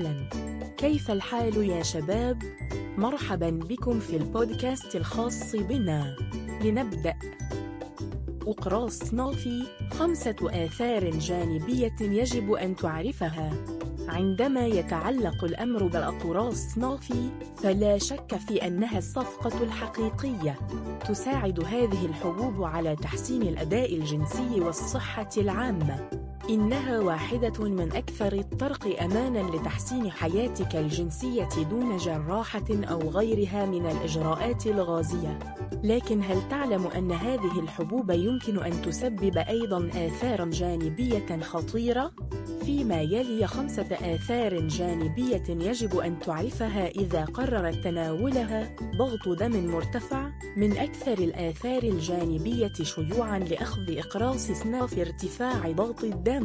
وسهلا كيف الحال يا شباب؟ مرحبا بكم في البودكاست الخاص بنا. لنبدأ. أقراص نوفي خمسة آثار جانبية يجب أن تعرفها. عندما يتعلق الأمر بالأقراص نوفي فلا شك في أنها الصفقة الحقيقية. تساعد هذه الحبوب على تحسين الأداء الجنسي والصحة العامة. إنها واحدة من أكثر الطرق أماناً لتحسين حياتك الجنسية دون جراحة أو غيرها من الإجراءات الغازية. لكن هل تعلم أن هذه الحبوب يمكن أن تسبب أيضاً آثاراً جانبية خطيرة؟ فيما يلي خمسة آثار جانبية يجب أن تعرفها إذا قررت تناولها ضغط دم مرتفع من أكثر الآثار الجانبية شيوعاً لأخذ إقراص سناف ارتفاع ضغط الدم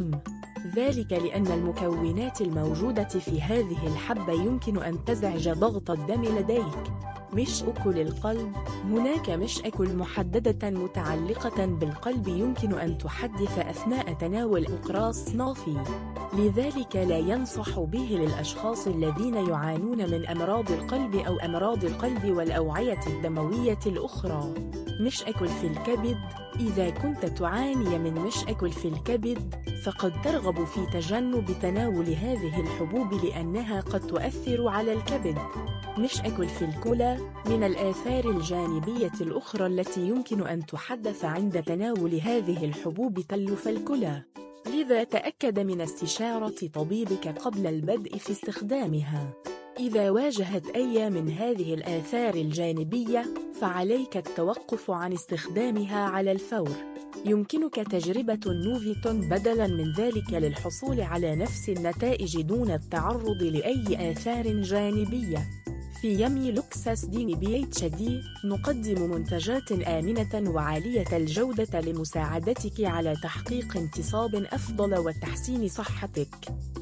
ذلك لأن المكونات الموجودة في هذه الحبة يمكن أن تزعج ضغط الدم لديك. مش أكل القلب. هناك مش أكل محددة متعلقة بالقلب يمكن أن تحدث أثناء تناول أقراص نافي. لذلك لا ينصح به للأشخاص الذين يعانون من أمراض القلب أو أمراض القلب والأوعية الدموية الأخرى. مشأكل في الكبد. إذا كنت تعاني من مشأكل في الكبد فقد ترغب في تجنب تناول هذه الحبوب لأنها قد تؤثر على الكبد. مشأكل في الكلى من الآثار الجانبية الأخرى التي يمكن أن تحدث عند تناول هذه الحبوب تلف الكلى. لذا تأكد من استشارة طبيبك قبل البدء في استخدامها. إذا واجهت أي من هذه الآثار الجانبية فعليك التوقف عن استخدامها على الفور. يمكنك تجربة نوفيتون بدلاً من ذلك للحصول على نفس النتائج دون التعرض لأي آثار جانبية. في يمي لوكساس دي بي إتش دي. نقدم منتجات آمنة وعالية الجودة لمساعدتك على تحقيق انتصاب أفضل وتحسين صحتك.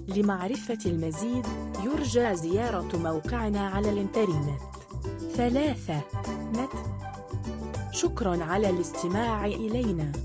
لمعرفة المزيد يرجى زيارة موقعنا على الإنترنت. ثلاثة. نت. شكرا على الاستماع إلينا.